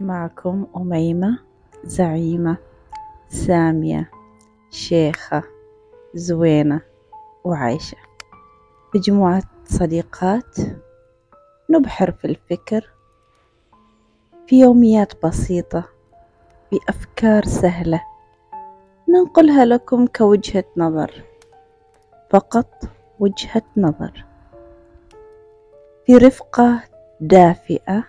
معكم أميمة زعيمة سامية شيخة زوينة وعايشة. مجموعة صديقات نبحر في الفكر في يوميات بسيطة بأفكار سهلة ننقلها لكم كوجهة نظر فقط وجهة نظر. في رفقة دافئة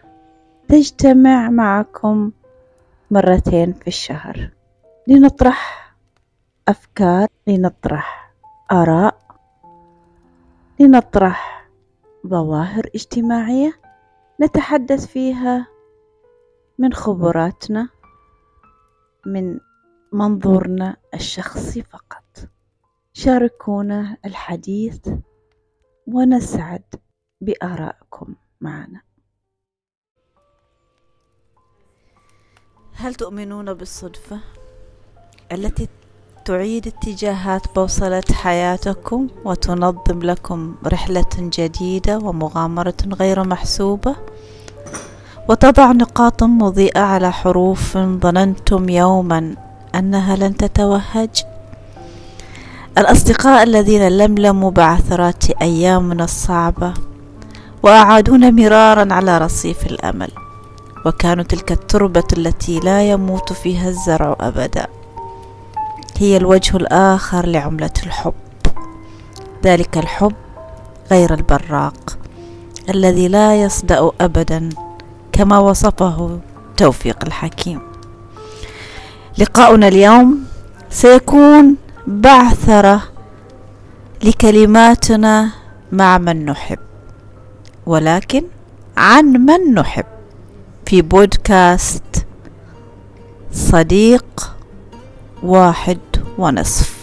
تجتمع معكم مرتين في الشهر. لنطرح أفكار لنطرح آراء لنطرح ظواهر اجتماعية نتحدث فيها من خبراتنا من منظورنا الشخصي فقط. شاركونا الحديث ونسعد بآرائكم معنا. هل تؤمنون بالصدفة التي تعيد اتجاهات بوصلة حياتكم وتنظم لكم رحلة جديدة ومغامرة غير محسوبة؟ وتضع نقاط مضيئة على حروف ظننتم يوما أنها لن تتوهج؟ الأصدقاء الذين لملموا بعثرات أيامنا الصعبة وأعادونا مرارا على رصيف الأمل. وكانوا تلك التربة التي لا يموت فيها الزرع أبدا. هي الوجه الآخر لعملة الحب. ذلك الحب غير البراق الذي لا يصدأ أبدا كما وصفه توفيق الحكيم. لقاؤنا اليوم سيكون بعثرة لكلماتنا مع من نحب ولكن عن من نحب. في بودكاست صديق واحد ونصف.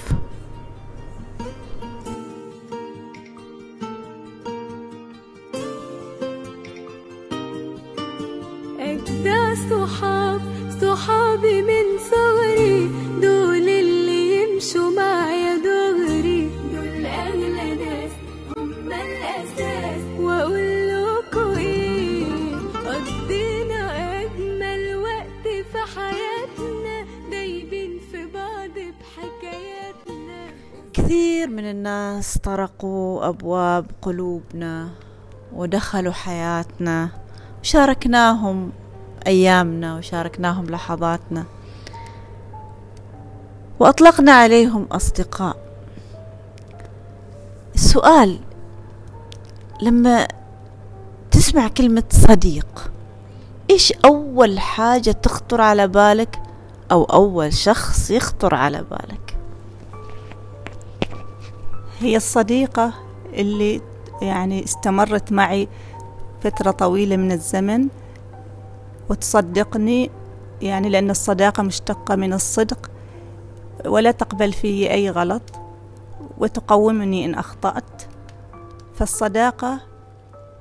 أجدع صحاب صحابي من صغري دول اللي يمشوا معايا دغري كثير من الناس طرقوا أبواب قلوبنا ودخلوا حياتنا. وشاركناهم أيامنا وشاركناهم لحظاتنا. وأطلقنا عليهم أصدقاء. السؤال لما تسمع كلمة صديق إيش أول حاجة تخطر على بالك أو أول شخص يخطر على بالك؟ هي الصديقة اللي يعني استمرت معي فترة طويلة من الزمن وتصدقني يعني لأن الصداقة مشتقة من الصدق ولا تقبل في أي غلط وتقومني إن أخطأت. فالصداقة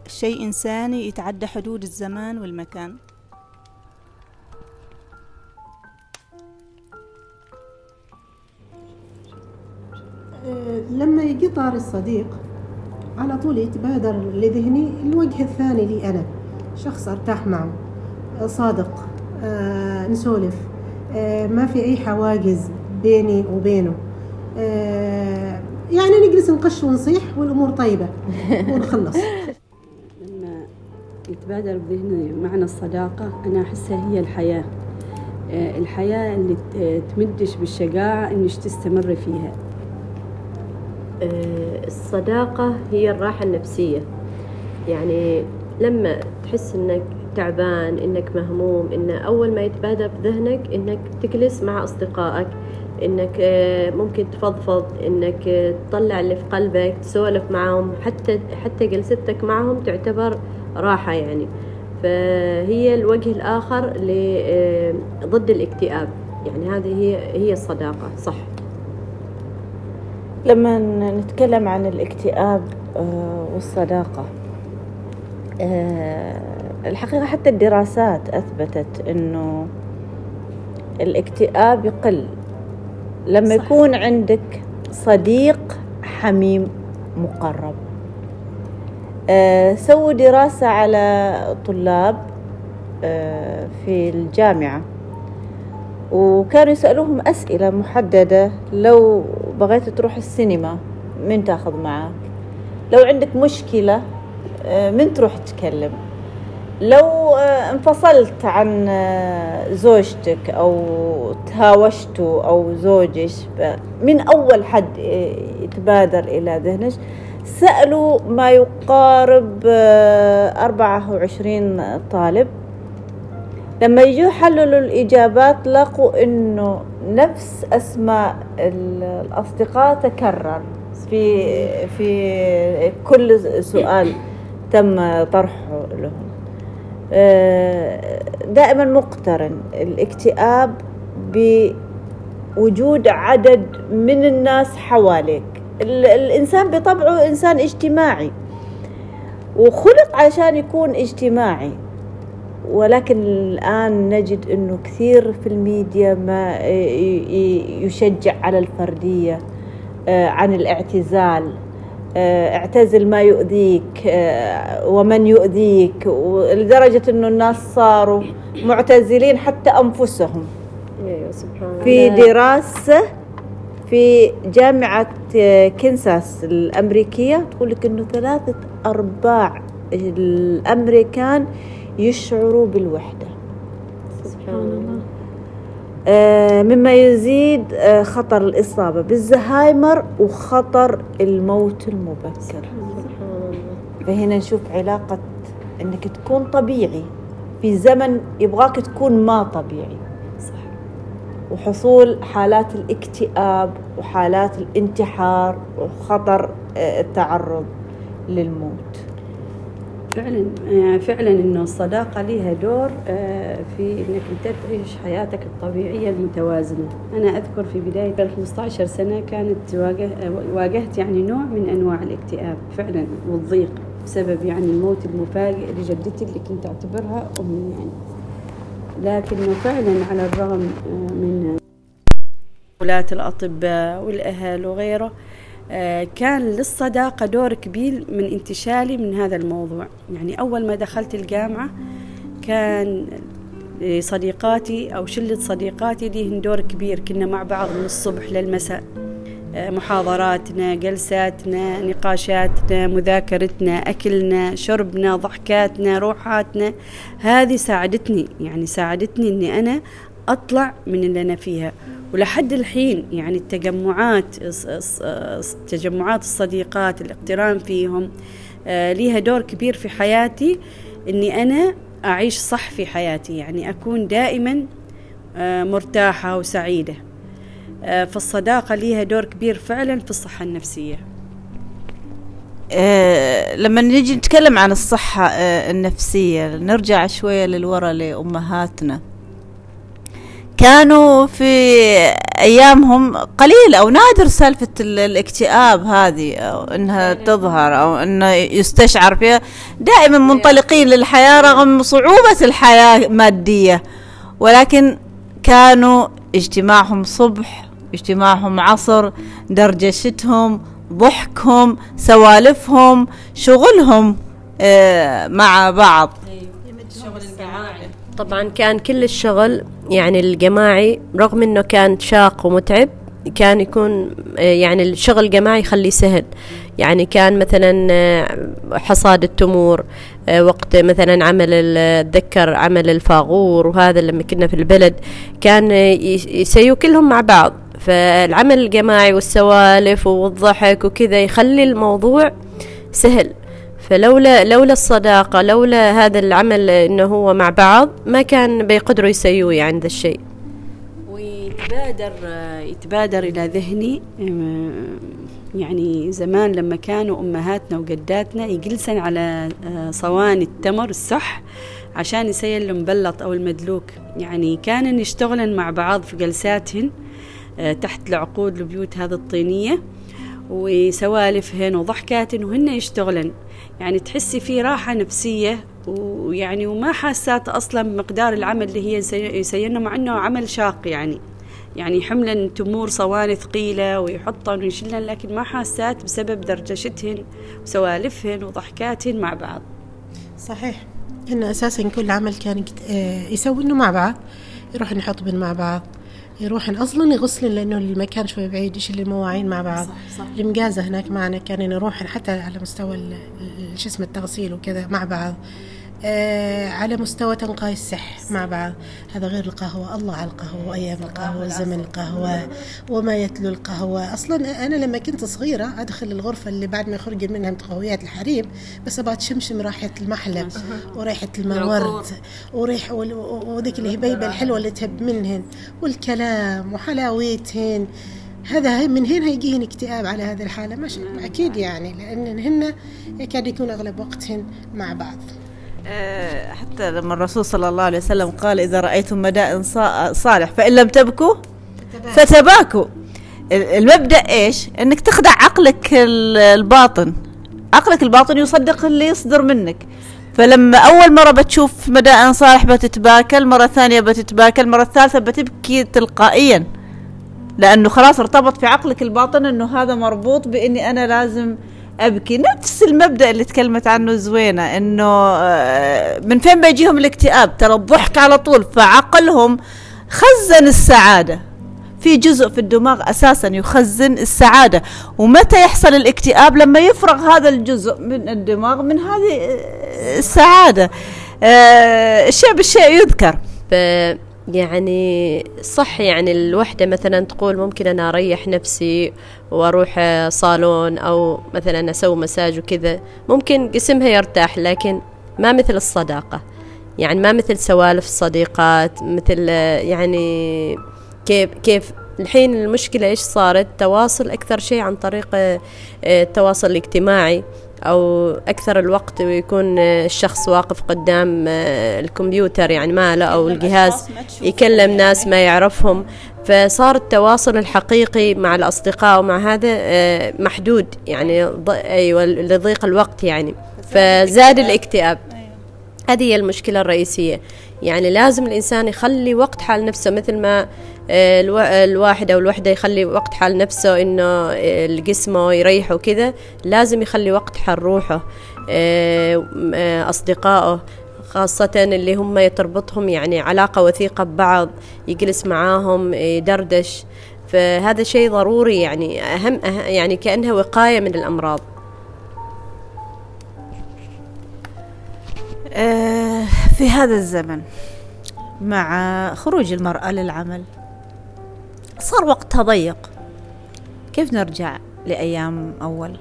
شيء إنساني يتعدى حدود الزمان والمكان. لما يجي طار الصديق على طول يتبادر لذهني الوجه الثاني لي أنا. شخص أرتاح معه صادق آه، نسولف آه، ما في أي حواجز بيني وبينه. آه، يعني نجلس نقش ونصيح والأمور طيبة ونخلص. لما يتبادر بذهني معنى الصداقة أنا أحسها هي الحياة. آه، الحياة اللي تمدش بالشجاعة إنش تستمر فيها. آه، الصداقة هي الراحة النفسية. يعني لما تحس إنك تعبان إنك مهموم إن أول ما يتبادر بذهنك إنك تجلس مع أصدقائك إنك آه، ممكن تفضفض إنك آه، تطلع اللي في قلبك تسولف معهم حتى حتى جلستك معهم تعتبر راحة يعني. فهي الوجه الآخر آه، ضد الاكتئاب. يعني هذه هي هي الصداقة صح. لما نتكلم عن الاكتئاب آه، والصداقة آه، الحقيقة حتى الدراسات أثبتت أنه الاكتئاب يقل. لما صح. يكون عندك صديق حميم مقرب. آه، سووا دراسة على طلاب في الجامعة وكانوا يسألوهم أسئلة محددة. لو بغيت تروح السينما من تاخذ معك لو عندك مشكلة آه، من تروح تكلم؟ لو آه، انفصلت عن آه، زوجتك أو تهاوشتوا أو زوجك من أول حد يتبادر إلى ذهنك سألوا ما يقارب آه، 24 طالب. لما يجوا يحللوا الإجابات لقوا إنه نفس أسماء ال- الأصدقاء تكرر في في كل سؤال تم طرحه لهم. آه، دائما مقترن الاكتئاب بوجود عدد من الناس حواليك. ال- الإنسان بطبعه إنسان اجتماعي وخلق عشان يكون اجتماعي. ولكن الآن نجد أنه كثير في الميديا ما يشجع على الفردية آه، عن الاعتزال آه، اعتزل ما يؤذيك آه، ومن يؤذيك لدرجة أنه الناس صاروا معتزلين حتى أنفسهم. في دراسة في جامعة كنساس الأمريكية تقول لك إنه ثلاثة أرباع الأمريكان يشعروا بالوحدة. سبحان الله. آه، مما يزيد آه، خطر الإصابة بالزهايمر وخطر الموت المبكر. سبحان الله. فهنا نشوف علاقة إنك تكون طبيعي. في زمن يبغاك تكون ما طبيعي. صح. وحصول حالات الاكتئاب وحالات الانتحار وخطر آه، التعرض للموت. فعلا آه، فعلا إنه الصداقة لها دور آه، في إنك أنت تعيش حياتك الطبيعية المتوازنة. أنا أذكر في بداية ال 15 سنة كانت واجه واجهت يعني نوع من أنواع الاكتئاب فعلا والضيق بسبب يعني الموت المفاجئ لجدتي اللي كنت أعتبرها أمي يعني. لكنه فعلا على الرغم آه، من ولاة الأطباء والأهل وغيره كان للصداقة دور كبير من انتشالي من هذا الموضوع. يعني أول ما دخلت الجامعة كان صديقاتي أو شلة صديقاتي ليهن دور كبير. كنا مع بعض من الصبح للمساء. آه، محاضراتنا جلساتنا نقاشاتنا مذاكرتنا أكلنا شربنا ضحكاتنا روحاتنا. هذه ساعدتني يعني ساعدتني أني أنا أطلع من اللي أنا فيها. ولحد الحين يعني التجمعات تجمعات الصديقات الاقتران فيهم آه، ليها دور كبير في حياتي إني أنا أعيش صح في حياتي يعني أكون دائما آه، مرتاحة وسعيدة. آه، فالصداقة ليها دور كبير فعلا في الصحة النفسية. آه، لما نيجي نتكلم عن الصحة النفسية نرجع شوية للورا لأمهاتنا. كانوا في أيامهم قليل أو نادر سالفة ال- الاكتئاب هذه أو إنها تظهر أو إنه يستشعر فيها. دائما منطلقين للحياة رغم صعوبة الحياة مادية. ولكن كانوا اجتماعهم صبح اجتماعهم عصر درجشتهم ضحكهم سوالفهم شغلهم آه، مع بعض. طبعا كان كل الشغل يعني الجماعي رغم إنه كان شاق ومتعب كان يكون آه، يعني الشغل الجماعي يخليه سهل. يعني كان مثلا آه، حصاد التمور آه، وقت مثلا عمل اتذكر عمل الفاغور وهذا لما كنا في البلد كان يس- يسووا كلهم مع بعض. فالعمل الجماعي والسوالف والضحك وكذا يخلي الموضوع سهل. فلولا لولا الصداقة لولا هذا العمل إنه هو مع بعض ما كان بيقدروا يسووه يعني ذا الشيء. ويتبادر يتبادر إلى ذهني يعني زمان لما كانوا أمهاتنا وجداتنا يجلسن على آه، صواني التمر الصح عشان يسيل المبلط أو المدلوك. يعني كانن يشتغلن مع بعض في جلساتهن آه، تحت العقود البيوت هذه الطينية وسوالفهن وضحكاتهن وهن يشتغلن. يعني تحسي في راحة نفسية ويعني وما حاسات أصلا بمقدار العمل اللي هي يسي- يسيرنا مع أنه عمل شاق يعني. يعني حملا تمور صواني ثقيلة ويحطن ويشلن لكن ما حاسات بسبب درجشتهن وسوالفهن وضحكاتهن مع بعض. صحيح. إنه أساسا كل عمل كان آه، يسوي إنه مع بعض يروح نحط بن مع بعض. يروح أصلا يغسلن لأنه المكان شوي بعيد يشيل المواعين مع بعض. المقازة هناك معنا كان نروح حتى على مستوى شو اسمه التغسيل وكذا مع بعض. على مستوى تنقاي السح مع بعض. هذا غير القهوة. الله على القهوة وأيام القهوة وزمن القهوة وما يتلو القهوة. أصلا أنا لما كنت صغيرة أدخل الغرفة اللي بعد ما يخرج منها متقويات الحريم بس أبغى تشمشم رائحة المحلب وريحة المورد وريح وذيك الهبيبة الحلوة اللي تهب منهن والكلام وحلاويتهن هذا من هنا هيجيهن اكتئاب على هذه الحالة. مش أكيد يعني لأن هن يكاد يكون أغلب وقتهن مع بعض. آه، حتى لما الرسول صلى الله عليه وسلم قال إذا رأيتم مدائن صا- صالح فإن لم تبكوا فتباكوا. ال- المبدأ إيش؟ إنك تخدع عقلك ال- الباطن. عقلك الباطن يصدق اللي يصدر منك. فلما أول مرة بتشوف مدائن صالح بتتباكى المرة الثانية بتتباكى المرة الثالثة بتبكي تلقائيا. لأنه خلاص ارتبط في عقلك الباطن إنه هذا مربوط بإني أنا لازم أبكي. نفس المبدأ اللي تكلمت عنه زوينة إنه آه، من فين بيجيهم الاكتئاب؟ ترى الضحك على طول فعقلهم خزن السعادة. في جزء في الدماغ أساسا يخزن السعادة. ومتى يحصل الاكتئاب؟ لما يفرغ هذا الجزء من الدماغ من هذه آه، السعادة. آه، الشيء بالشيء يذكر. يعني صح يعني الوحدة مثلا تقول ممكن أنا أريح نفسي وأروح صالون أو مثلا أسوي مساج وكذا. ممكن جسمها يرتاح لكن ما مثل الصداقة. يعني ما مثل سوالف الصديقات مثل يعني كيف كيف الحين المشكلة إيش صارت؟ تواصل أكثر شيء عن طريق آه، التواصل الاجتماعي. أو أكثر الوقت يكون آه، الشخص واقف قدام آه، الكمبيوتر يعني ماله أو الجهاز يكلم ناس ما يعرفهم. فصار التواصل الحقيقي مع الأصدقاء ومع هذا آه، محدود يعني أيوة لضيق الوقت يعني. فزاد الاكتئاب. هذه هي المشكلة الرئيسية. يعني لازم الإنسان يخلي وقت حال نفسه مثل ما الواحد أو الوحدة يخلي وقت حال نفسه إنه آه، جسمه يريح وكذا لازم يخلي وقت حال روحه آه، آه، أصدقائه خاصة اللي هم يتربطهم يعني علاقة وثيقة ببعض يجلس معاهم يدردش. فهذا شيء ضروري يعني أهم أه- يعني كأنها وقاية من الأمراض. آه، في هذا الزمن مع خروج المرأة للعمل صار وقتها ضيق كيف نرجع لأيام أول؟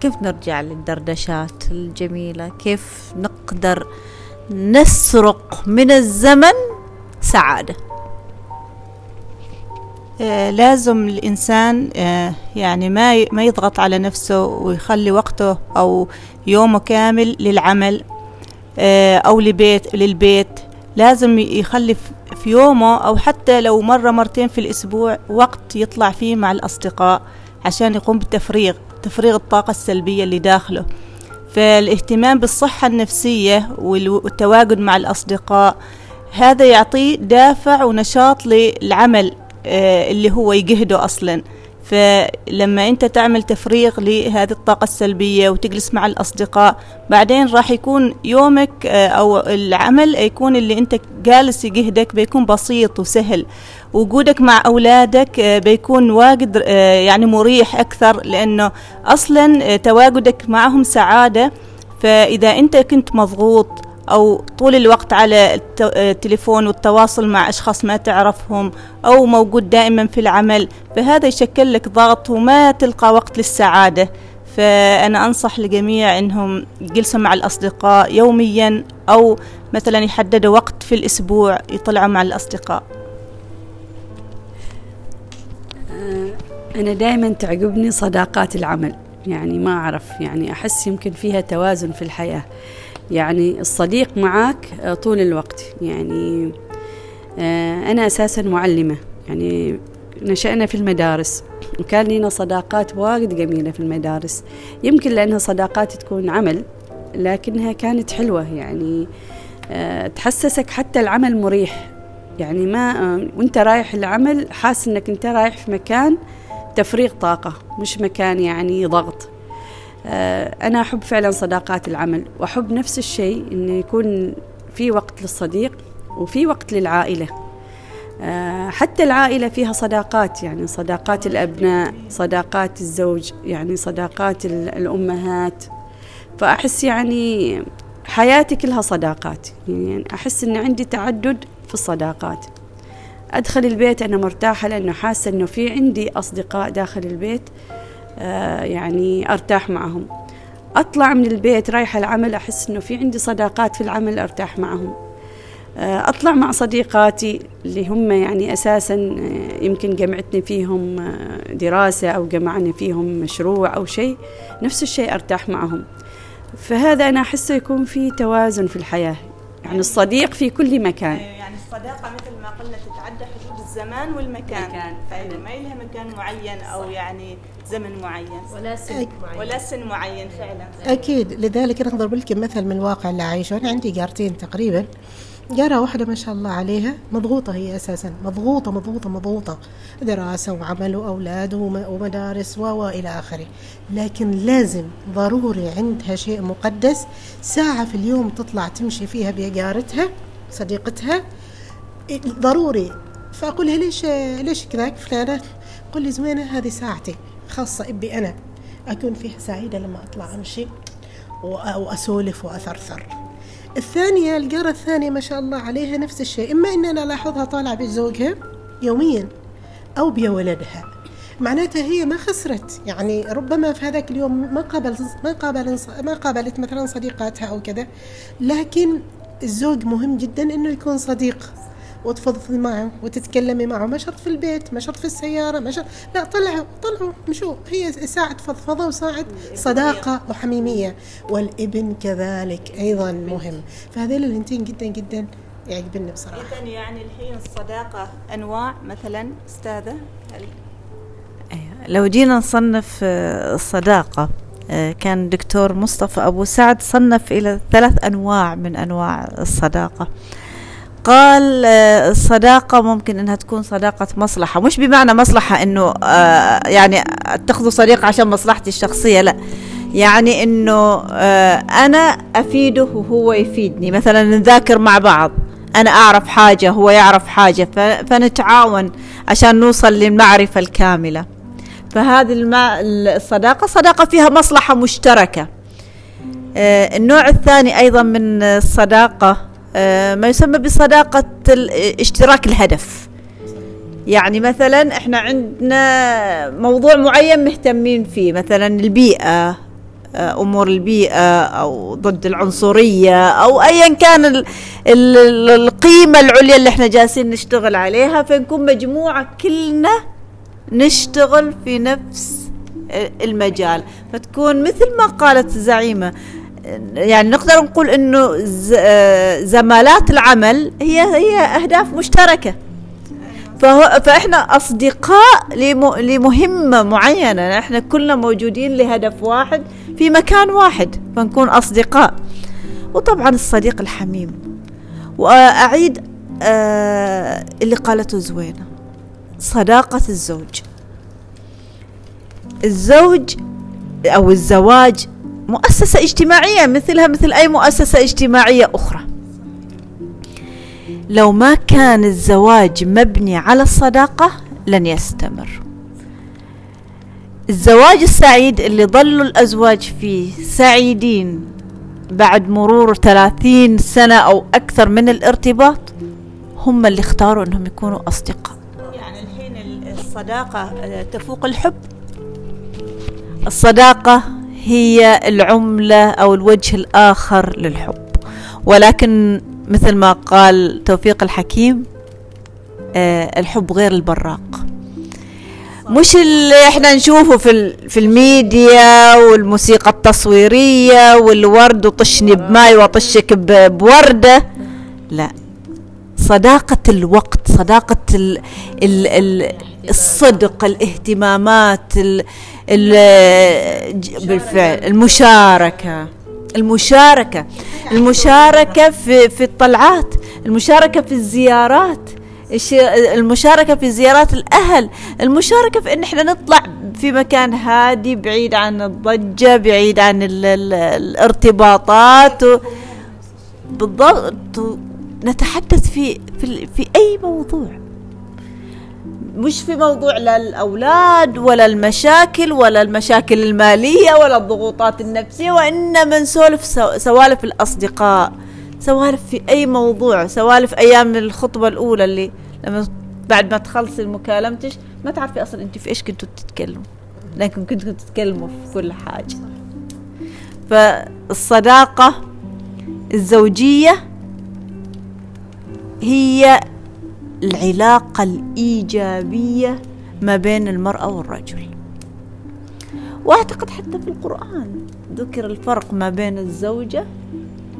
كيف نرجع للدردشات الجميلة؟ كيف نقدر نسرق من الزمن سعادة؟ آه، لازم الإنسان آه، يعني ما ما يضغط على نفسه ويخلي وقته أو يومه كامل للعمل آه، أو لبيت للبيت. لازم ي- يخلي ف- في يومه أو حتى لو مرة مرتين في الأسبوع وقت يطلع فيه مع الأصدقاء عشان يقوم بالتفريغ تفريغ الطاقة السلبية اللي داخله. فالاهتمام بالصحة النفسية والتواجد مع الأصدقاء هذا يعطيه دافع ونشاط للعمل آه، اللي هو يجهده أصلا. فلما أنت تعمل تفريغ لهذه الطاقة السلبية وتجلس مع الأصدقاء بعدين راح يكون يومك آه، أو العمل يكون اللي أنت جالس يجهدك بيكون بسيط وسهل. وجودك مع أولادك آه، بيكون واجد آه، يعني مريح أكثر لأنه أصلا تواجدك معهم سعادة. فإذا أنت كنت مضغوط أو طول الوقت على الت- التليفون والتواصل مع أشخاص ما تعرفهم أو موجود دائما في العمل فهذا يشكل لك ضغط وما تلقى وقت للسعادة. فأنا أنصح الجميع أنهم يجلسوا مع الأصدقاء يوميا أو مثلا يحددوا وقت في الأسبوع يطلعوا مع الأصدقاء. أنا دائما تعجبني صداقات العمل يعني ما أعرف يعني أحس يمكن فيها توازن في الحياة. يعني الصديق معك آه، طول الوقت. يعني آه، أنا أساسا معلمة. يعني نشأنا في المدارس وكان لنا صداقات واجد جميلة في المدارس. يمكن لأنها صداقات تكون عمل لكنها كانت حلوة. يعني آه، تحسسك حتى العمل مريح. يعني ما وأنت رايح العمل حاس إنك أنت رايح في مكان تفريغ طاقة مش مكان يعني ضغط. أنا أحب فعلا صداقات العمل وأحب نفس الشيء إنه يكون في وقت للصديق وفي وقت للعائلة. آه، حتى العائلة فيها صداقات يعني صداقات الأبناء صداقات الزوج يعني صداقات ال- الأمهات. فأحس يعني حياتي كلها صداقات يعني أحس إن عندي تعدد في الصداقات. أدخل البيت أنا مرتاحة لأنه حاسة إنه في عندي أصدقاء داخل البيت. آه، يعني أرتاح معهم. أطلع من البيت رايحة العمل أحس إنه في عندي صداقات في العمل أرتاح معهم. آه، أطلع مع صديقاتي اللي هم يعني أساسا آه، يمكن جمعتني فيهم آه، دراسة أو جمعني فيهم مشروع أو شيء نفس الشيء أرتاح معهم. فهذا أنا أحسه يكون في توازن في الحياة. يعني الصديق في كل مكان. يعني الصداقة مثل ما قلنا تتعدى حدود الزمان والمكان. مكان. فإذا ما لها مكان معين أو يعني زمن معين. ولا سن معين. ولا سن معين فعلا. أكيد. لذلك أنا أضرب لكم مثل من الواقع اللي عايشه أنا عندي جارتين تقريبا. جارة واحدة ما شاء الله عليها مضغوطة هي أساسا. مضغوطة مضغوطة مضغوطة. دراسة وعمل وأولاد وم- ومدارس و و إلى آخره. لكن لازم ضروري عندها شيء مقدس. ساعة في اليوم تطلع تمشي فيها بجارتها صديقتها. ضروري. فأقول لها ليش ليش كذاك فلانة؟ قل لي زوينة هذه ساعتي. خاصة إبي أنا. أكون فيها سعيدة لما أطلع أمشي وأ- وأسولف وأثرثر. الثانية الجارة الثانية ما شاء الله عليها نفس الشيء. إما أن أنا ألاحظها طالعة بزوجها يوميا أو بولدها معناتها هي ما خسرت. يعني ربما في هذاك اليوم ما قابلت ما قابل ما قابلت مثلا صديقاتها أو كذا. لكن الزوج مهم جدا إنه يكون صديق. وتفضفضي معه وتتكلمي معه. ما شرط في البيت ما شرط في السيارة ما شرط لا طلعوا طلعوا مشوا. هي ساعة فضفضة وساعة صداقة وحميمية. والإبن كذلك أيضا مهم. فهذين الهنتين جدا جدا يعجبني بصراحة. إذا يعني الحين الصداقة أنواع. مثلا أستاذة هل أيوة. لو جينا نصنف آه، الصداقة آه، كان دكتور مصطفى أبو سعد صنف إلى ثلاث أنواع من أنواع الصداقة. قال آه، الصداقة ممكن أنها تكون صداقة مصلحة. مش بمعنى مصلحة أنه آه، يعني أتخذ صديق عشان مصلحتي الشخصية لا. يعني أنه آه، أنا أفيده وهو يفيدني. مثلا نذاكر مع بعض. أنا أعرف حاجة هو يعرف حاجة فنتعاون عشان نوصل للمعرفة الكاملة. فهذه. الصداقة صداقة فيها مصلحة مشتركة. آه، النوع الثاني أيضا من الصداقة آه، ما يسمى بصداقة اشتراك الهدف. يعني مثلا إحنا عندنا موضوع معين مهتمين فيه مثلا البيئة آه، أمور البيئة أو ضد العنصرية أو ايا كان ال ال ال القيمة العليا اللي إحنا جالسين نشتغل عليها فنكون مجموعة كلنا نشتغل في نفس المجال. فتكون مثل ما قالت الزعيمه يعني نقدر نقول إنه آه، زمالات العمل هي هي أهداف مشتركة. فهو فإحنا أصدقاء لم- لمهمة معينة. إحنا كلنا موجودين لهدف واحد في مكان واحد فنكون أصدقاء. وطبعا الصديق الحميم. وأعيد آه اللي قالته زوينة. صداقة الزوج. الزوج أو الزواج مؤسسة اجتماعية مثلها مثل أي مؤسسة اجتماعية أخرى. لو ما كان الزواج مبني على الصداقة لن يستمر. الزواج السعيد اللي ظلوا الأزواج فيه سعيدين بعد مرور ثلاثين سنة أو أكثر من الارتباط هم اللي اختاروا أنهم يكونوا أصدقاء. يعني الحين ال- الصداقة آه، تفوق الحب؟ الصداقة هي العملة أو الوجه الآخر للحب. ولكن مثل ما قال توفيق الحكيم آه الحب غير البراق. مش اللي إحنا نشوفه في في الميديا والموسيقى التصويرية والورد وطشني بماي وأطشك ب- بوردة. لا. صداقة الوقت صداقة ال ال ال الصدق الاهتمامات ال بالفعل المشاركة. المشاركة. المشاركة. في في الطلعات المشاركة في الزيارات. المشاركة في زيارات الأهل. المشاركة في إن إحنا نطلع في مكان هادي بعيد عن الضجة بعيد عن ال ال الارتباطات. و- بالضبط. نتحدث في في, في أي موضوع. مش في موضوع لا الأولاد ولا المشاكل ولا المشاكل المالية ولا الضغوطات النفسية وإنما نسولف سو- سوالف الأصدقاء سوالف في أي موضوع سوالف أيام الخطبة الأولى اللي لما بعد ما تخلصي مكالمتش ما تعرفي أصلا أنت في إيش كنتوا تتكلموا لكن كنتوا تتكلموا في كل حاجة. فالصداقة الزوجية هي العلاقة الإيجابية ما بين المرأة والرجل. وأعتقد حتى في القرآن ذكر الفرق ما بين الزوجة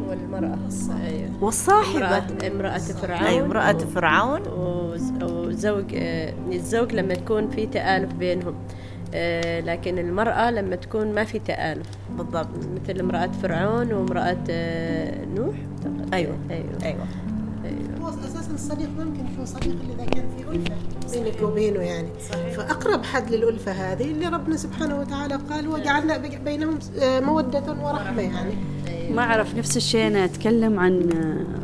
والمرأة أيوة. والصاحبة. امرأة فرعون. أي امرأة فرعون. وز- وزوج آه، الزوج لما تكون في تآلف بينهم. آه، لكن المرأة لما تكون ما في تآلف. بالضبط. مثل امرأة فرعون وامرأة آه، نوح. أيوة. أيوة. أيوة. هو أساسا الصديق ممكن يكون صديق اللي إذا كان في ألفة. بينك وبينه يعني. فأقرب حد للألفة هذه اللي ربنا سبحانه وتعالى قال وجعلنا بي- بينهم آه، مودة ورحمة يعني. ما أعرف نفس الشيء أنا أتكلم عن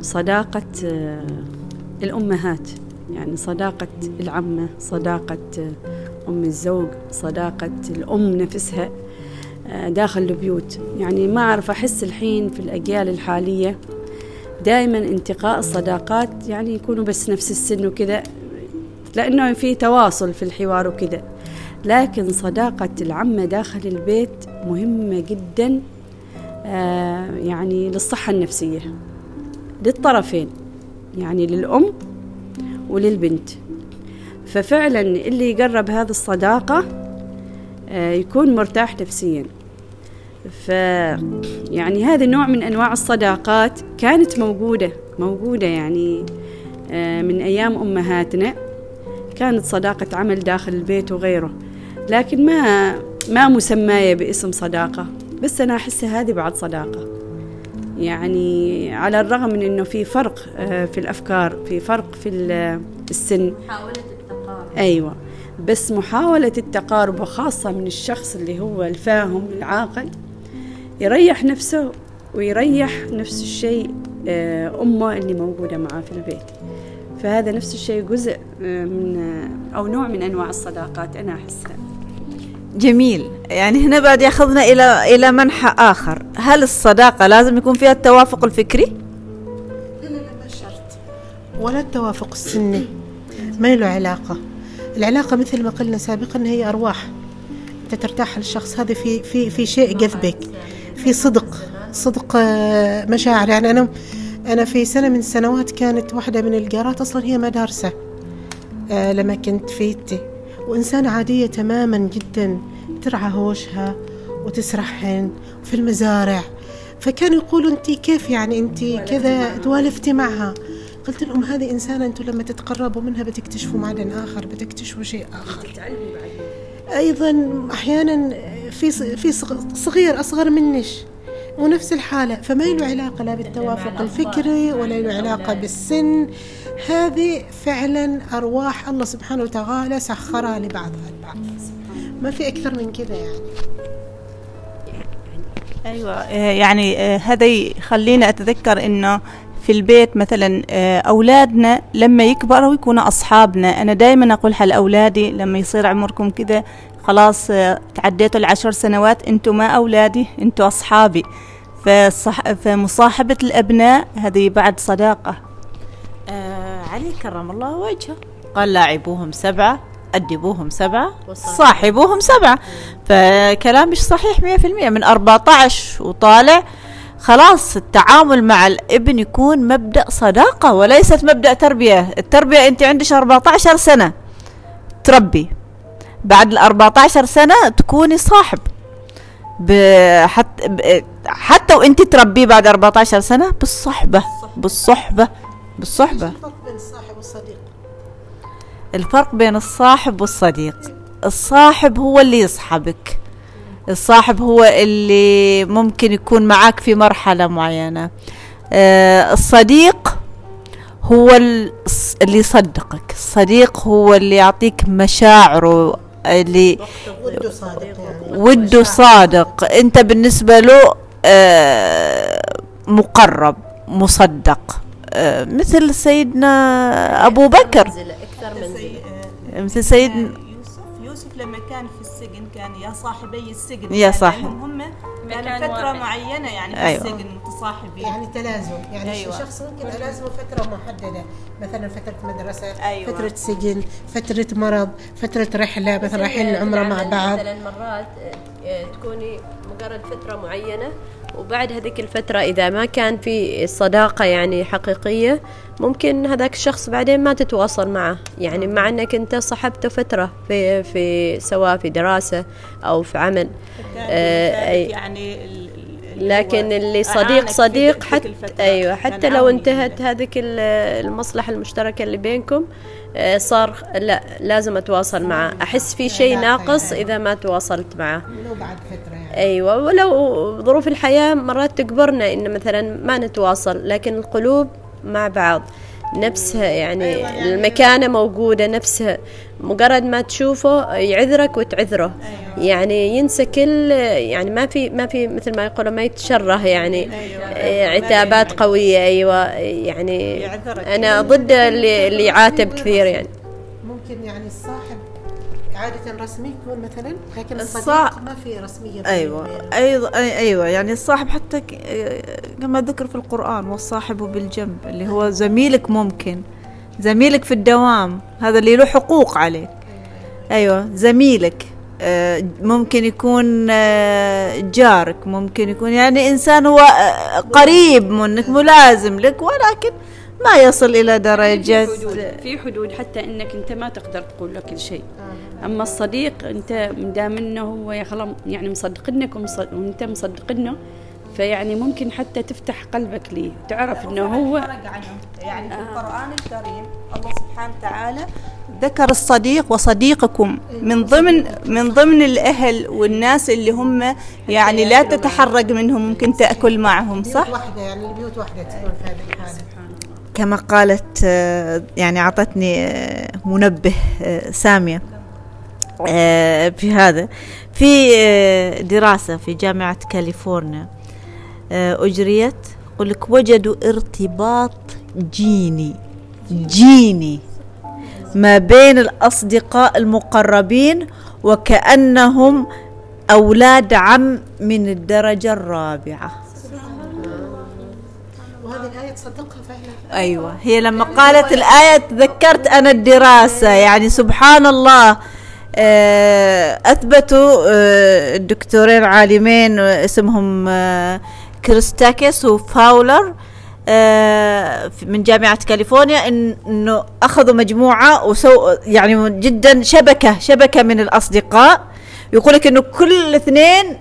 صداقة آه، الأمهات. يعني صداقة العمة صداقة آه، أم الزوج صداقة الأم نفسها داخل البيوت. يعني ما أعرف أحس الحين في الأجيال الحالية دائما انتقاء الصداقات يعني يكونوا بس نفس السن وكذا لأنه في تواصل في الحوار وكذا. لكن صداقة العمة داخل البيت مهمة جدا آه، يعني للصحة النفسية للطرفين يعني للأم وللبنت. ففعلا اللي يقرب هذه الصداقة آه، يكون مرتاح نفسيا. ف يعني هذا نوع من أنواع الصداقات كانت موجودة موجودة يعني آه، من أيام أمهاتنا. كانت صداقة عمل داخل البيت وغيره لكن ما ما مسماية باسم صداقة. بس أنا أحسها هذه بعد صداقة. يعني على الرغم من أنه في فرق آه، في الأفكار في فرق في ال- السن. محاولة التقارب. أيوة. بس محاولة التقارب وخاصة من الشخص اللي هو الفاهم العاقل يريح نفسه ويريح نفس الشيء آه، أمه اللي موجودة معاه في البيت. فهذا نفس الشيء جزء آه، من آه، أو نوع من أنواع الصداقات أنا أحسها. جميل. يعني هنا بعد يأخذنا إلى إلى منحى آخر. هل الصداقة لازم يكون فيها التوافق الفكري؟ لا لا لا ما شرط. ولا التوافق السني. ما له علاقة. العلاقة مثل ما قلنا سابقا هي أرواح. أنت ترتاح للشخص هذا في في في شيء جذبك في صدق صدق آه، مشاعر. يعني أنا أنا في سنة من السنوات كانت واحدة من الجارات أصلا هي مدارسة آه، لما كنت فيتي وإنسانة عادية تماما جدا ترعى هوشها وتسرحن في المزارع. فكانوا يقولوا أنت كيف يعني أنت كذا توالفتي معها؟ قلت لهم هذه إنسانة أنتم لما تتقربوا منها بتكتشفوا معدن آخر بتكتشفوا شيء آخر. أيضا أحيانا في في صغ- صغير أصغر منش ونفس الحالة فما له علاقة لا بالتوافق الفكري ولا له علاقة بالسن. هذه فعلا أرواح الله سبحانه وتعالى سخرها لبعضها البعض. ما في أكثر من كذا يعني. أيوه آه، يعني آه، هذا يخلينا أتذكر إنه في البيت مثلا آه، أولادنا لما يكبروا يكونوا أصحابنا. أنا دائما اقولها لاولادي لما يصير عمركم كذا خلاص آه، تعديتوا العشر سنوات أنتم ما أولادي أنتم أصحابي. فصح فمصاحبة الأبناء هذه بعد صداقة. آه علي كرم الله وجهه. قال لاعبوهم سبعة أدبوهم سبعة. صاحبوهم سبعة. فكلام مش صحيح مية في المية. من أربعة عشر وطالع خلاص التعامل مع الابن يكون مبدأ صداقة وليست مبدأ تربية. التربية أنت عندك 14 سنة. تربي. بعد ال 14 سنة تكوني صاحب. حتى حتى وإنت تربيه بعد 14 سنة بالصحبة بالصحبة بالصحبة. الفرق بين الصاحب والصديق؟ الفرق بين الصاحب والصديق. الصاحب هو اللي يصحبك. الصاحب هو اللي ممكن يكون معاك في مرحلة معينة. آه، الصديق هو ال- اللي يصدقك. الصديق هو اللي يعطيك مشاعره اللي وده صادق. وده صادق انت بالنسبة له آه، مقرب مصدق. آه، مثل سيدنا أبو بكر. أكثر منزلة مثل سيدنا يوسف يوسف لما كان في السجن كان يا صاحبي السجن. يا كان صاحب. لهم هم كان مكان فترة واحد. معينة يعني في أيوة. السجن متصاحبين يعني تلازم يعني أيوة. أيوة. شخص ممكن يلازمه فترة محددة مثلا فترة مدرسة أيوة. فترة سجن فترة مرض فترة رحلة مثلا رايحين العمرة مع بعض مثلا مرات آه، تكوني مجرد فترة معينة وبعد هذيك الفترة إذا ما كان في صداقة يعني حقيقية ممكن هذاك الشخص بعدين ما تتواصل معه. يعني مع أنك أنت صحبته فترة في في سواء في دراسة أو في عمل. آه، يعني لكن اللي صديق صديق حتى. أيوه حتى لو انتهت. هذيك ال- المصلحة المشتركة اللي بينكم آه، صار لا لازم أتواصل معه. أحس في شيء ناقص إذا ما تواصلت معه. بعد فترة يعني. أيوه ولو ظروف الحياة مرات تجبرنا إن مثلا ما نتواصل لكن القلوب مع بعض. نفسها يعني المكانة موجودة نفسها مجرد ما تشوفه يعذرك وتعذره. يعني ينسى كل يعني ما في ما في مثل ما يقولوا ما يتشره يعني آه، عتابات قوية أيوه يعني. أنا ضد اللي اللي يعاتب كثير يعني. ممكن يعني الصاحب عادة رسمي يكون مثلا لكن الصا- الصديق ما في رسمية بينه أيوه. وبينه. أيضا أي- أيوه. يعني الصاحب حتى ك- كما ذكر في القرآن والصاحب بالجنب اللي هو زميلك ممكن. زميلك في الدوام هذا اللي له حقوق عليك. أيوه. زميلك آه، ممكن يكون آه، جارك ممكن يكون يعني إنسان هو آه، قريب منك ملازم لك ولكن ما يصل إلى درجة حدود في حدود حتى إنك أنت ما تقدر تقول له كل شيء. أما الصديق أنت دام إنه هو يا خلاص يعني مصدقنك وأنت مصدقنه فيعني ممكن حتى تفتح قلبك ليه. تعرف إنه هو يعني في القرآن الكريم الله سبحانه وتعالى ذكر الصديق وصديقكم من ضمن من ضمن الأهل والناس اللي هم يعني لا تتحرج منهم ممكن تأكل معهم صح؟ واحدة يعني البيوت واحدة تكون في هذه الحالة. كما قالت آه، يعني أعطتني آه، منبه آه، سامية. آه، في هذا. في آه، دراسة في جامعة كاليفورنيا. آه، أجريت. يقول لك وجدوا ارتباط جيني جيني ما بين الأصدقاء المقربين وكأنهم أولاد عم من الدرجة الرابعة. وهذه الآية تصدقها فعلا. أيوه هي لما قالت الآية تذكرت أنا الدراسة يعني سبحان الله. آه، أثبتوا آه، الدكتورين عالمين اسمهم آه، كريستاكس وفاولر من جامعة كاليفورنيا إنه أخذوا مجموعة وسو يعني جدا شبكة شبكة من الأصدقاء. يقول لك إنه كل اثنين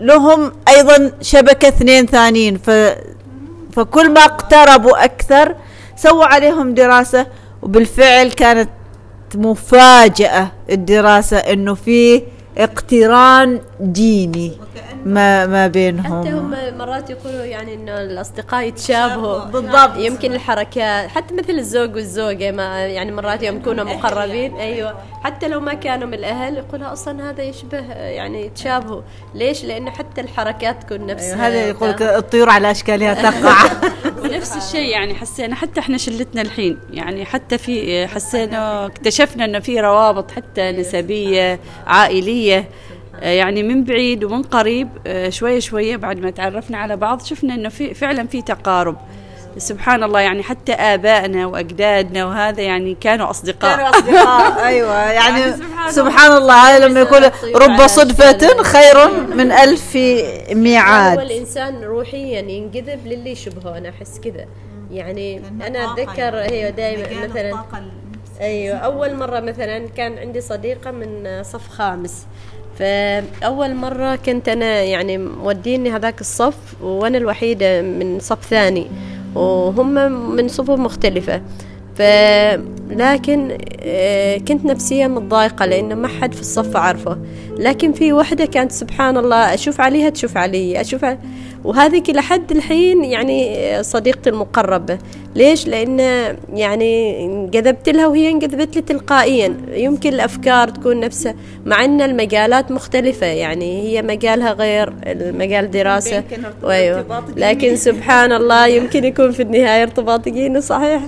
لهم أيضا شبكة اثنين ثانيين. ف فكل ما اقتربوا أكثر سووا عليهم دراسة وبالفعل كانت مفاجأة الدراسة إنه في اقتران ديني. ما ما بينهم. حتى هم مرات يقولوا يعني إنه الأصدقاء يتشابهوا. بالضبط. يمكن الحركات حتى مثل الزوج والزوجة ما يعني مرات يوم يكونوا مقربين. أيوه. حتى لو ما كانوا من الأهل يقولها أصلا هذا يشبه يعني يتشابهوا. ليش؟ لأنه حتى الحركات تكون نفس أيوة هذا يقول لك الطيور على أشكالها تقع. ونفس الشيء يعني حسينا حتى إحنا شلتنا الحين. يعني حتى في حسينا اكتشفنا إنه في روابط حتى نسبية عائلية. يعني من بعيد ومن قريب آه، شوية شوية بعد ما تعرفنا على بعض شفنا إنه في فعلا في تقارب. سبحان الله يعني حتى آبائنا وأجدادنا وهذا يعني كانوا أصدقاء. كانوا أصدقاء. أيوة يعني يعني سبحان سبحان الله هذا لما يقول رب صدفة. خير من ألف هو ميعاد الإنسان روحيا ينجذب للي يشبهه أنا أحس كذا. يعني أنا أتذكر هي دائما مثلا أيوه أول مرة مثلا كان عندي صديقة من صف خامس. فأول مرة كنت أنا يعني موديني هذاك الصف وأنا الوحيدة من صف ثاني وهم من صفوف مختلفة. ف لكن آه، كنت نفسيا متضايقة لأنه ما حد في الصف أعرفه لكن في وحدة كانت سبحان الله أشوف عليها تشوف علي أشوف وهذه لحد الحين يعني صديقتي المقربة. ليش؟ لأن يعني انجذبت لها وهي انجذبت لي تلقائيا. يمكن الأفكار تكون نفسها مع أن المجالات مختلفة. يعني هي مجالها غير المجال دراسة. وأيوة. لكن سبحان الله يمكن يكون في النهاية ارتباط جيني صحيح.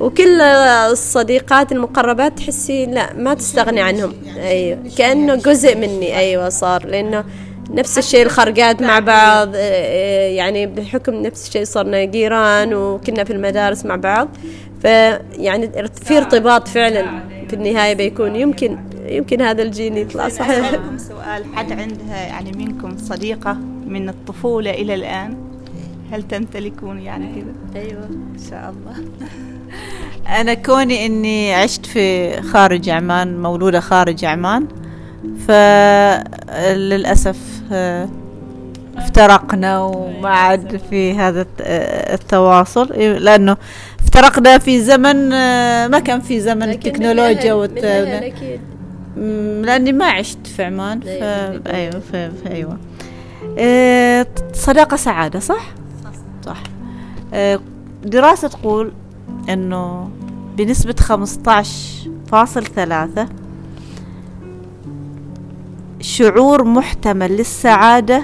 وكل الصديقات المقربات تحسي لا ما تستغني عنهم. أيوة. كأنه جزء مني. أيوة صار. لأنه نفس الشيء الخرقات مع بعض آه، آه، يعني بحكم نفس الشيء صرنا جيران وكنا في المدارس مع بعض. فيعني في ارتباط فعلا في النهاية بيكون. يمكن يمكن هذا الجين يطلع صحيح. سؤال حد عندها يعني منكم صديقة من الطفولة إلى الآن؟ هل تمتلكون يعني كذا؟ أيوة إن شاء الله. أنا كوني إني عشت في خارج عمان مولودة خارج عمان فللأسف آه، افترقنا وما عاد في هذا آه، التواصل. لأنه افترقنا في زمن آه، ما كان في زمن التكنولوجيا والت... لأني ما عشت في عمان ف... أيوة. أيوه ف... ف... أيوه. آه، صداقة سعادة صح؟ صح. آه، دراسة تقول إنه بنسبة 15.3 شعور محتمل للسعادة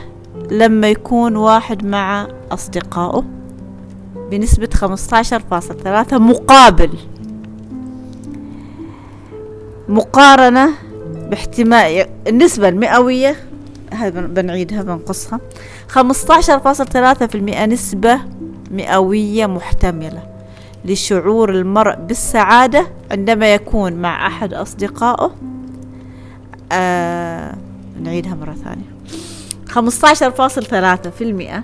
لما يكون واحد مع أصدقائه بنسبة 15.3 مقابل. مقارنة باحتمال النسبة المئوية هذا بن- بنعيدها بنقصها. 15.3% نسبة مئوية محتملة لشعور المرء بالسعادة عندما يكون مع أحد أصدقائه. آه نعيدها مرة ثانية. 15.3%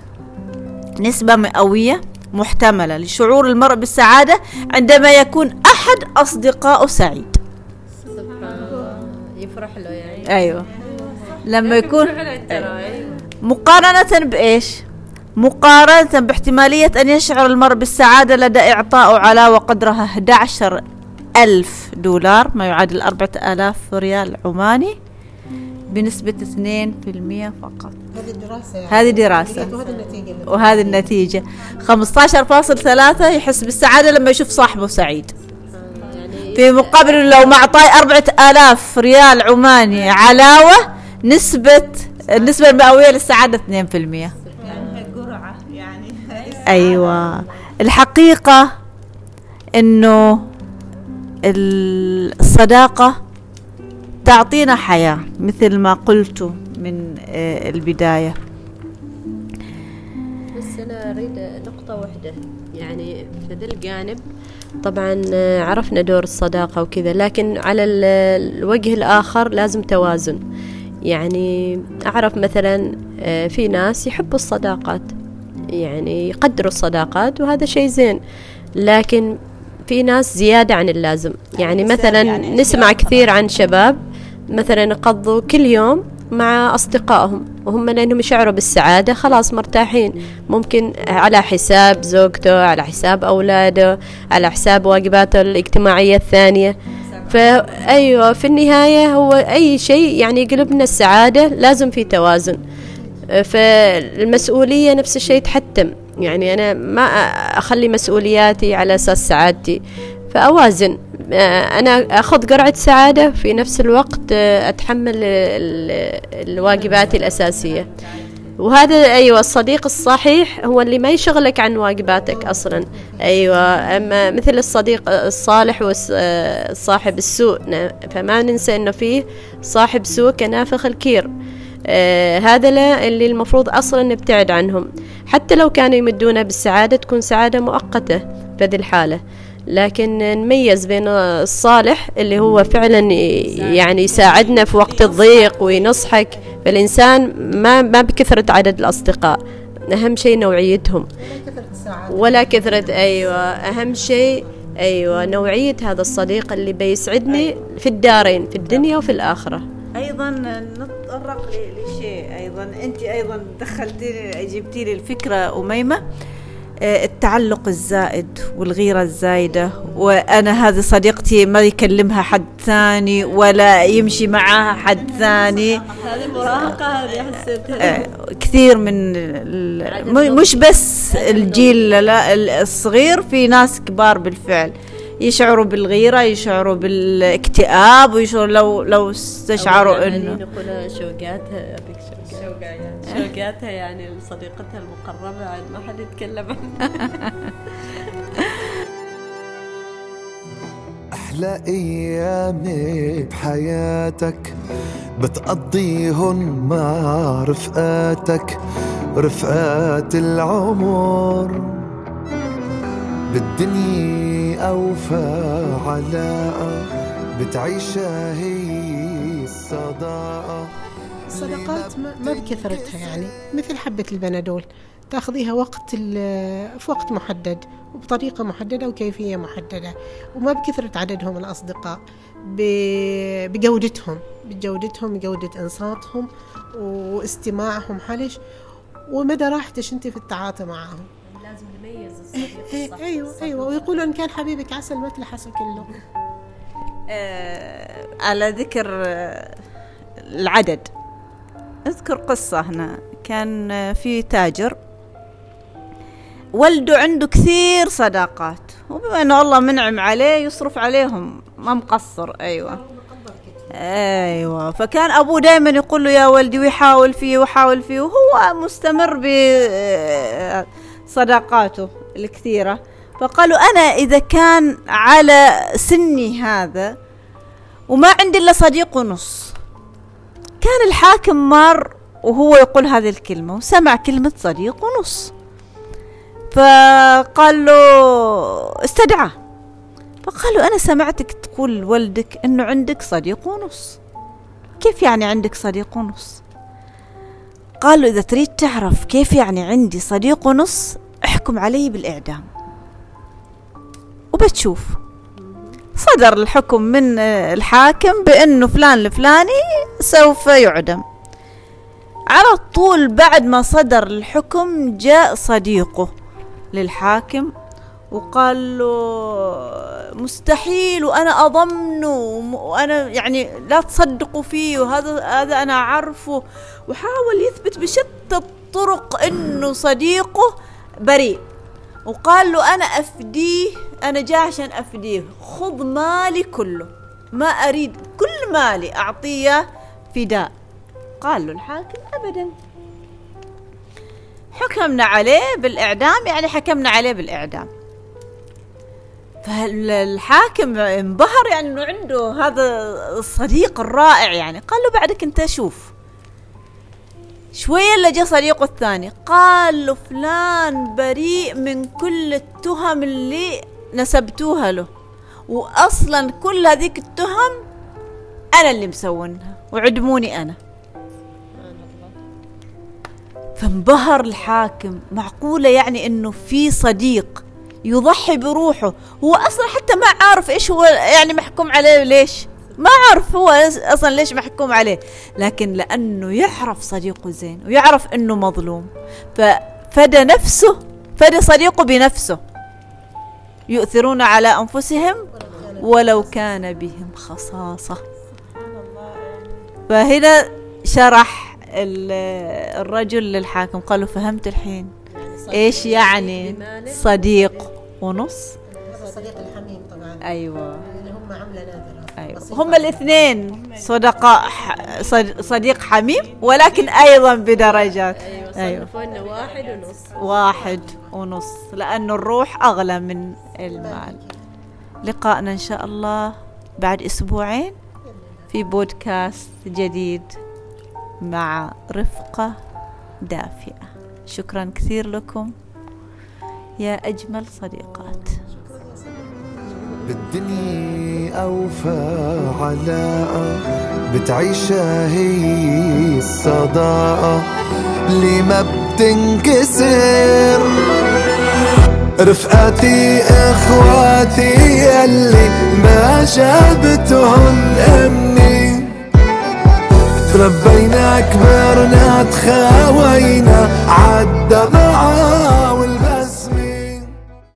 نسبة مئوية محتملة لشعور المرء بالسعادة عندما يكون أحد أصدقائه سعيد. سبحان الله. يفرح له يعني. أيوه. لما يكون. مقارنة بإيش؟ مقارنة باحتمالية أن يشعر المرء بالسعادة لدى إعطائه علاوة قدرها 11 ألف دولار ما يعادل أربعة آلاف ريال عماني. بنسبة 2% فقط. هذه الدراسة يعني. هذه دراسة. وهذه النتيجة وهذه النتيجة. 15.3 يحس بالسعادة لما يشوف صاحبه سعيد. يعني في مقابل لو أربعة آلاف ريال عماني علاوة نسبة النسبة المئوية للسعادة 2% يعني قرعة يعني. أيوة. الحقيقة إنه الصداقة تعطينا حياة مثل ما قلت من آه، البداية. بس أنا أريد نقطة واحدة. يعني في ذا الجانب طبعا آه، عرفنا دور الصداقة وكذا لكن على ال- الوجه الآخر لازم توازن. يعني أعرف مثلا آه، في ناس يحبوا الصداقات يعني يقدروا الصداقات وهذا شيء زين لكن في ناس زيادة عن اللازم. يعني مثلا يعني نسمع كثير عن شباب مثلا يقضوا كل يوم مع أصدقائهم وهم لأنهم يشعروا بالسعادة خلاص مرتاحين. ممكن على حساب زوجته على حساب أولاده على حساب واجباته الاجتماعية الثانية. فأيوة في النهاية هو أي شيء يعني يقلبنا السعادة لازم في توازن. فالمسؤولية نفس الشيء تحتم. يعني أنا ما أخلي مسؤولياتي على أساس سعادتي. فأوازن. أنا أخذ قرعة سعادة في نفس الوقت آه، أتحمل ال- الواجبات الأساسية. وهذا أيوة الصديق الصحيح هو اللي ما يشغلك عن واجباتك أصلا. أيوة أما مثل الصديق الصالح وصاحب السوء ن- فما ننسى أنه فيه صاحب سوء كنافخ الكير. آه هذا لا اللي المفروض أصلا نبتعد عنهم. حتى لو كانوا يمدونا بالسعادة تكون سعادة مؤقتة في هذه الحالة. لكن نميز بين الصالح اللي هو فعلا يعني يساعدنا في وقت الضيق وينصحك. فالإنسان ما ما بكثرة عدد الأصدقاء أهم شيء نوعيتهم. ولا كثرة أيوة أهم شيء أيوة نوعية هذا الصديق اللي بيسعدني في الدارين في الدنيا وفي الآخرة. أيضا نتطرق لشيء أيضا. أنت أيضا دخلتي جبتي لي الفكرة أميمة. التعلق الزائد والغيرة الزايدة. وأنا هذه صديقتي ما يكلمها حد ثاني ولا يمشي معاها حد ثاني. هذه مراهقة هذه حسيت آه، كثير من مش بس الجيل لا ال- الصغير في ناس كبار بالفعل. يشعروا بالغيرة يشعروا بالاكتئاب ويشعروا لو لو استشعروا إنه نقول شوقاتها شوقاتها شوقاتها يعني صديقتها المقربة عاد ما حد يتكلم عنها. أحلى أيامي بحياتك بتقضيهن مع رفقاتك رفقات العمر. بالدنيا أوفى علاقة بتعيشها هي الصداقة الصداقات ما بكثرتها يعني مثل حبة البنادول. تاخذيها وقت في وقت محدد وبطريقة محددة وكيفية محددة. وما بكثرة عددهم الأصدقاء بجودتهم بجودتهم بجودة إنصاتهم واستماعهم حلش. ومدى راحتش أنت في التعاطي معهم. لازم نميز إيه أيوة أيوة. ويقولوا إن كان حبيبك عسل ما تلحسه كله. آه، على ذكر آه، العدد. أذكر قصة هنا. كان آه، في تاجر. ولده عنده كثير صداقات. وبما إنه الله منعم عليه يصرف عليهم. ما مقصر أيوه. أيوه. فكان أبوه دائما يقول له يا ولدي ويحاول فيه ويحاول فيه. وهو مستمر بصداقاته الكثيرة. فقالوا أنا إذا كان على سني هذا وما عندي إلا صديق ونص. كان الحاكم مار وهو يقول هذه الكلمة وسمع كلمة صديق ونص. فقال له استدعاه فقال له أنا سمعتك تقول لولدك أنه عندك صديق ونص. كيف يعني عندك صديق ونص؟ قال له إذا تريد تعرف كيف يعني عندي صديق ونص احكم علي بالإعدام. وبتشوف. صدر الحكم من الحاكم بأنه فلان الفلاني سوف يعدم. على طول بعد ما صدر الحكم جاء صديقه للحاكم وقال له مستحيل وأنا اضمنه وم- وأنا يعني لا تصدقوا فيه وهذا هذا أنا أعرفه. وحاول يثبت بشتى الطرق إنه صديقه بريء. وقال له أنا أفديه أنا جاي عشان أفديه. خذ مالي كله. ما أريد كل مالي أعطيه فداء. قال له الحاكم ابدا. حكمنا عليه بالإعدام يعني حكمنا عليه بالإعدام. فالحاكم انبهر يعني انه عنده هذا الصديق الرائع يعني. قال له بعدك انت شوف. شوية اللي جاء صديقه الثاني. قال له فلان بريء من كل التهم اللي نسبتوها له. واصلا كل هذيك التهم أنا اللي مسوينها. وعدموني أنا. فانبهر الحاكم. معقولة يعني إنه في صديق يضحي بروحه. هو أصلا حتى ما عارف إيش هو يعني محكوم عليه ليش. ما عارف هو أصلا ليش محكوم عليه. لكن لأنه يعرف صديقه زين ويعرف إنه مظلوم. ففدى نفسه فدى صديقه بنفسه. يؤثرون على أنفسهم ولو كان بهم خصاصة. فهنا شرح ال- الرجل للحاكم. قالوا فهمت الحين. إيش يعني؟ صديق ونص؟ هذا الصديق الحميم طبعا. أيوه. اللي هم عملة نادرة. أيوه. هم الاثنين صدقاء صديق حميم ولكن أيضا بدرجات. أيوه أيوه. صنفوا لنا واحد ونص. واحد ونص. لأنه الروح أغلى من المال. لقاءنا إن شاء الله بعد أسبوعين في بودكاست جديد مع رفقة دافئة. شكرا كثير لكم. يا أجمل صديقات. بالدنيا أوفى علاقة بتعيشها هي الصداقة اللي ما بتنكسر؟ رفقاتي إخواتي يلي ما جابتهن امي تربينا كبرنا تخاوينا عدى